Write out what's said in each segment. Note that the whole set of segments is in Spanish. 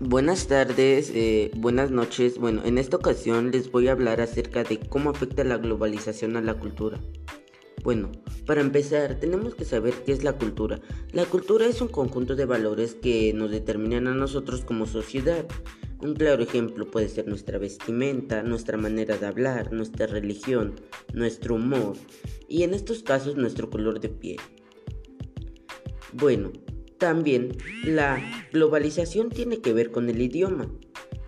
Buenas tardes, eh, buenas noches. Bueno, en esta ocasión les voy a hablar acerca de cómo afecta la globalización a la cultura. Bueno, para empezar, tenemos que saber qué es la cultura. La cultura es un conjunto de valores que nos determinan a nosotros como sociedad. Un claro ejemplo puede ser nuestra vestimenta, nuestra manera de hablar, nuestra religión, nuestro humor y en estos casos nuestro color de piel. Bueno, también la globalización tiene que ver con el idioma,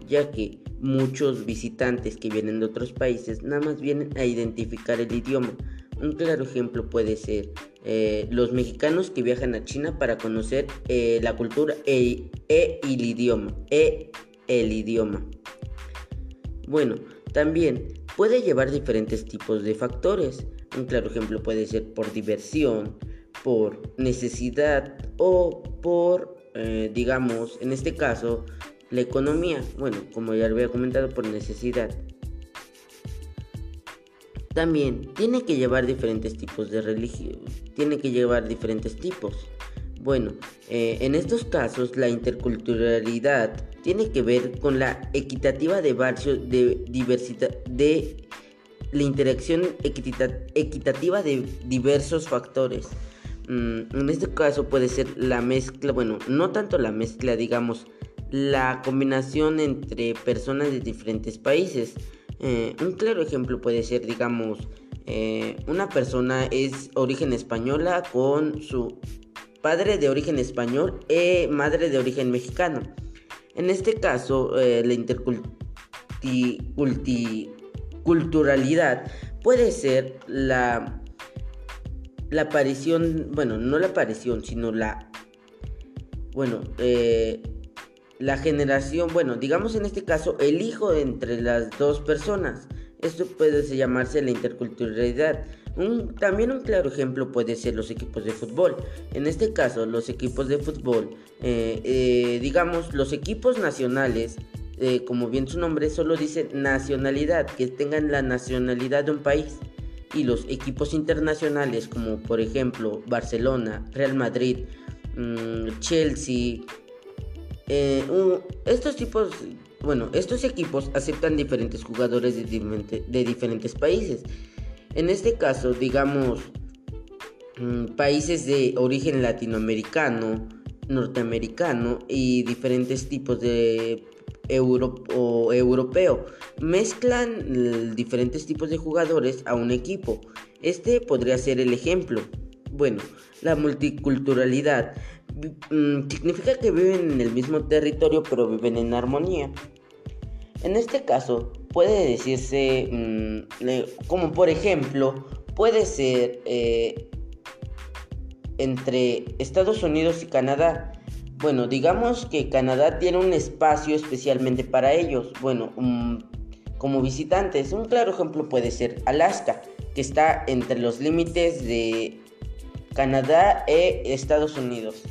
ya que muchos visitantes que vienen de otros países nada más vienen a identificar el idioma. Un claro ejemplo puede ser eh, los mexicanos que viajan a China para conocer eh, la cultura e, e, el idioma. E, el idioma. Bueno, también puede llevar diferentes tipos de factores. Un claro ejemplo puede ser por diversión, por necesidad o por, eh, digamos, en este caso, la economía. Bueno, como ya lo había comentado, por necesidad. También tiene que llevar diferentes tipos de religión, tiene que llevar diferentes tipos. Bueno, eh, en estos casos la interculturalidad tiene que ver con la equitativa de, de diversidad de la interacción equitativa de diversos factores. Mm, en este caso puede ser la mezcla, bueno, no tanto la mezcla, digamos, la combinación entre personas de diferentes países. Eh, un claro ejemplo puede ser, digamos, eh, una persona es origen española con su padre de origen español e madre de origen mexicano. En este caso, eh, la interculturalidad puede ser la la aparición, bueno, no la aparición, sino la, bueno, eh, la generación, bueno, digamos en este caso, el hijo entre las dos personas. Esto puede llamarse la interculturalidad. Un, también un claro ejemplo puede ser los equipos de fútbol. En este caso, los equipos de fútbol, eh, eh, digamos, los equipos nacionales, como bien su nombre, solo dice nacionalidad, que tengan la nacionalidad de un país y los equipos internacionales como por ejemplo Barcelona, Real Madrid, mm, Chelsea, eh, estos tipos, bueno, estos equipos aceptan diferentes jugadores de, diferentes países. En este caso, digamos, mm, países de origen latinoamericano, norteamericano y diferentes tipos de o europeo. Mezclan diferentes tipos de jugadores a un equipo. Este podría ser el ejemplo. Bueno, la multiculturalidad mm, significa que viven en el mismo territorio pero viven en armonía. En este caso puede decirse mm, como por ejemplo puede ser eh, entre Estados Unidos y Canadá bueno, digamos que Canadá tiene un espacio especialmente para ellos. Bueno, como visitantes, un claro ejemplo puede ser Alaska, que está entre los límites de Canadá e Estados Unidos.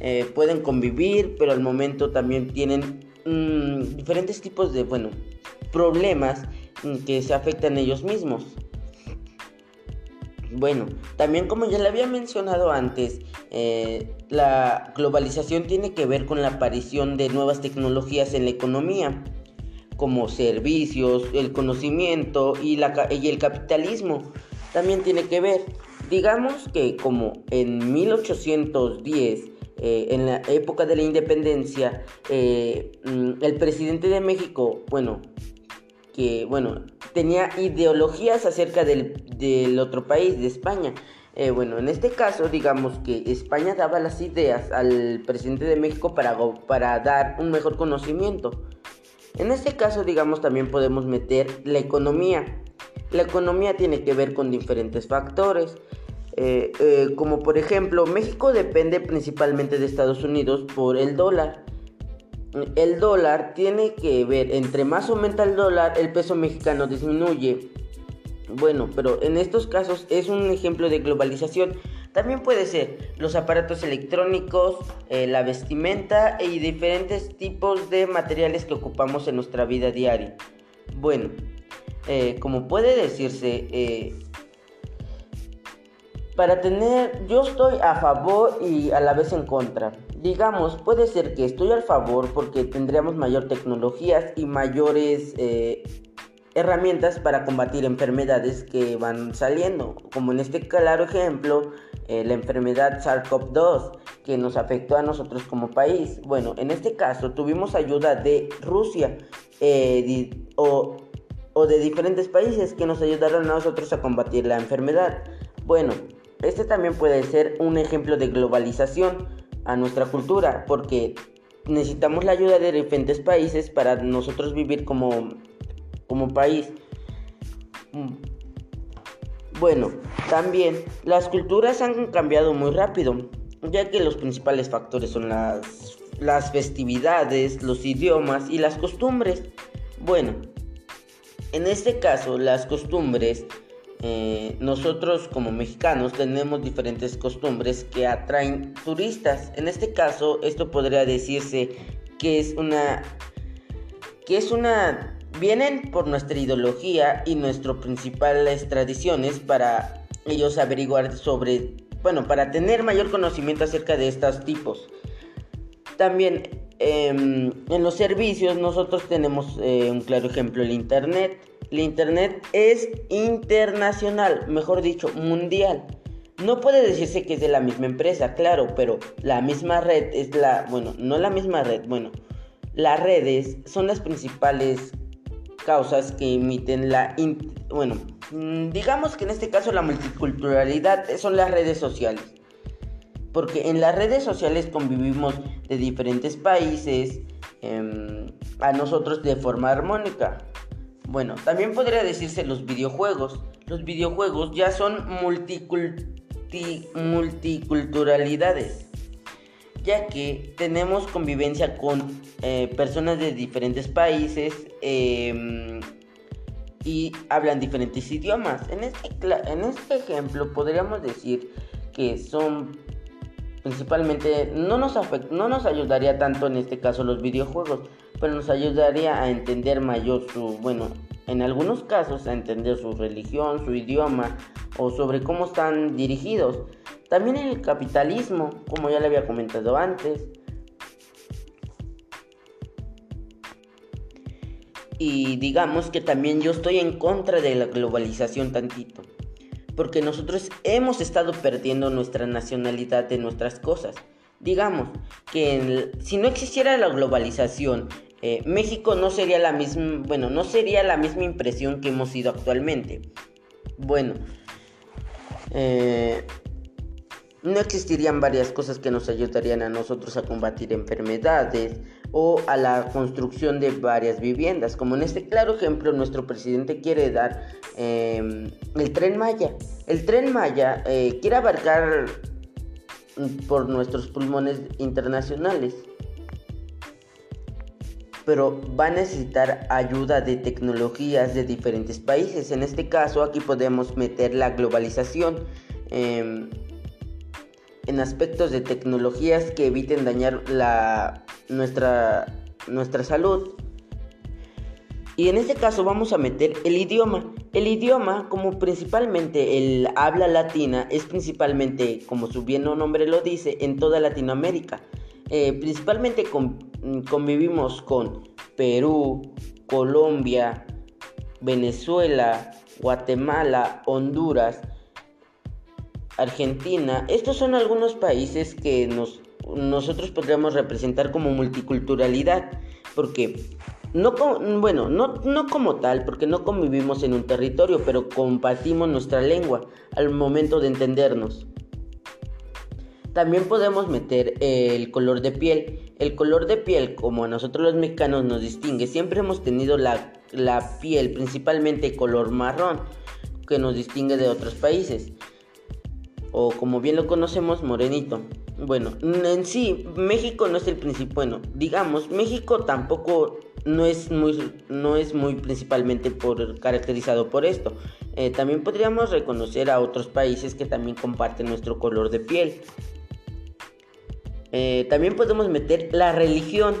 Eh, pueden convivir, pero al momento también tienen mm, diferentes tipos de, bueno, problemas mm, que se afectan ellos mismos. Bueno, también como ya le había mencionado antes, eh, la globalización tiene que ver con la aparición de nuevas tecnologías en la economía, como servicios, el conocimiento y, la, y el capitalismo. También tiene que ver. Digamos que como en 1810, eh, en la época de la independencia, eh, mm, el presidente de México, bueno, que, bueno, tenía ideologías acerca del, otro país, de España. Eh, bueno, en este caso, digamos que España daba las ideas al presidente de México para, para dar un mejor conocimiento. En este caso, digamos, también podemos meter la economía. La economía tiene que ver con diferentes factores. Eh, eh, como por ejemplo, México depende principalmente de Estados Unidos por el dólar el dólar tiene que ver, entre más aumenta el dólar, el peso mexicano disminuye. Bueno, pero en estos casos es un ejemplo de globalización. También puede ser los aparatos electrónicos, eh, la vestimenta y diferentes tipos de materiales que ocupamos en nuestra vida diaria. Bueno, eh, como puede decirse, eh, Para tener, yo estoy a favor y a la vez en contra. Digamos, puede ser que estoy al favor porque tendríamos mayor tecnologías y mayores eh, herramientas para combatir enfermedades que van saliendo, como en este claro ejemplo, eh, la enfermedad SARS-CoV-2 que nos afectó a nosotros como país. Bueno, en este caso tuvimos ayuda de Rusia eh, o, o de diferentes países que nos ayudaron a nosotros a combatir la enfermedad. Bueno, este también puede ser un ejemplo de globalización a nuestra cultura, porque necesitamos la ayuda de diferentes países para nosotros vivir como, como país. Mm. Bueno, también las culturas han cambiado muy rápido, ya que los principales factores son las, las festividades, los idiomas y las costumbres. Bueno, en este caso las costumbres eh, nosotros como mexicanos tenemos diferentes costumbres que atraen turistas. En este caso, esto podría decirse que es una que es una vienen por nuestra ideología y nuestras principales tradiciones para ellos averiguar sobre, bueno, para tener mayor conocimiento acerca de estos tipos. También em, en los servicios nosotros tenemos eh, un claro ejemplo el internet el Internet es internacional, mejor dicho, mundial. No puede decirse que es de la misma empresa, claro, pero la misma red es la, bueno, no la misma red, bueno, las redes son las principales causas que emiten la, bueno, digamos que en este caso la multiculturalidad son las redes sociales. Porque en las redes sociales convivimos de diferentes países em, a nosotros de forma armónica. Bueno, también podría decirse los videojuegos. Los videojuegos ya son multiculturalidades, ya que tenemos convivencia con eh, personas de diferentes países em, y hablan diferentes idiomas. Este, en este ejemplo podríamos decir que son principalmente no nos no nos ayudaría tanto en este caso los videojuegos, pero nos ayudaría a entender mayor su, bueno, en algunos casos a entender su religión, su idioma o sobre cómo están dirigidos. También el capitalismo, como ya le había comentado antes. Y digamos que también yo estoy en contra de la globalización tantito. Porque nosotros hemos estado perdiendo nuestra nacionalidad de nuestras cosas. Digamos que si no existiera la globalización eh, México no sería la misma, bueno, no sería la misma impresión que hemos sido actualmente. Bueno, eh, no existirían varias cosas que nos ayudarían a nosotros a combatir enfermedades o a la construcción de varias viviendas. Como en este claro ejemplo, nuestro presidente quiere dar em, el tren Maya. El tren Maya eh, quiere abarcar por nuestros pulmones internacionales pero va a necesitar ayuda de tecnologías de diferentes países. En este caso aquí podemos meter la globalización em, en aspectos de tecnologías que eviten dañar la, nuestra, nuestra salud. Y en este caso vamos a meter el idioma. El idioma, como principalmente el habla latina, es principalmente, como su bien nombre lo dice, en toda Latinoamérica. Eh, principalmente convivimos con Perú, Colombia, Venezuela, Guatemala, Honduras, Argentina. Estos son algunos países que nos, nosotros podríamos representar como multiculturalidad, porque no, bueno, no, no como tal, porque no convivimos en un territorio, pero compartimos nuestra lengua al momento de entendernos. También podemos meter el color de piel. El color de piel, como a nosotros los mexicanos nos distingue, siempre hemos tenido la, piel principalmente color marrón, que nos distingue de otros países. O como bien lo conocemos, morenito. Bueno, en sí, México no es el principal. Bueno, digamos, México tampoco no es muy, no es muy principalmente por, caracterizado por esto. Eh, también podríamos reconocer a otros países que también comparten nuestro color de piel. Eh, también podemos meter la religión.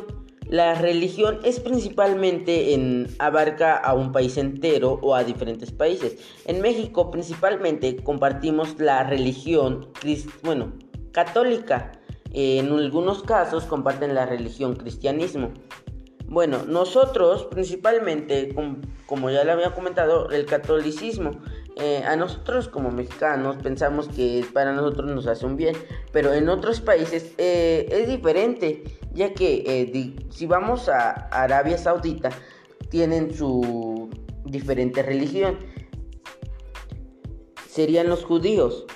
La religión es principalmente en abarca a un país entero o a diferentes países. En México principalmente compartimos la religión bueno, católica. En algunos casos comparten la religión cristianismo. Bueno, nosotros principalmente, como ya le había comentado, el catolicismo. Eh, a nosotros como mexicanos pensamos que para nosotros nos hace un bien, pero en otros países eh, es diferente, ya que eh, si vamos a Arabia Saudita, tienen su diferente religión. Serían los judíos.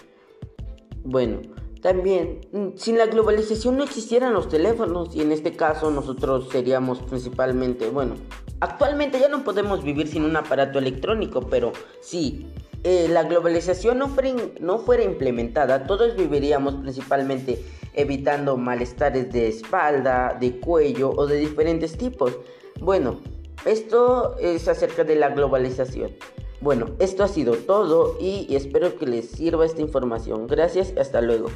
Bueno, también, mm, sin la globalización no existieran los teléfonos y en este caso nosotros seríamos principalmente, bueno, actualmente ya no podemos vivir sin un aparato electrónico, pero si eh, la globalización no no fuera implementada, todos viviríamos principalmente evitando malestares de espalda, de cuello o de diferentes tipos. Bueno, esto es acerca de la globalización. Bueno, esto ha sido todo y espero que les sirva esta información. Gracias y hasta luego.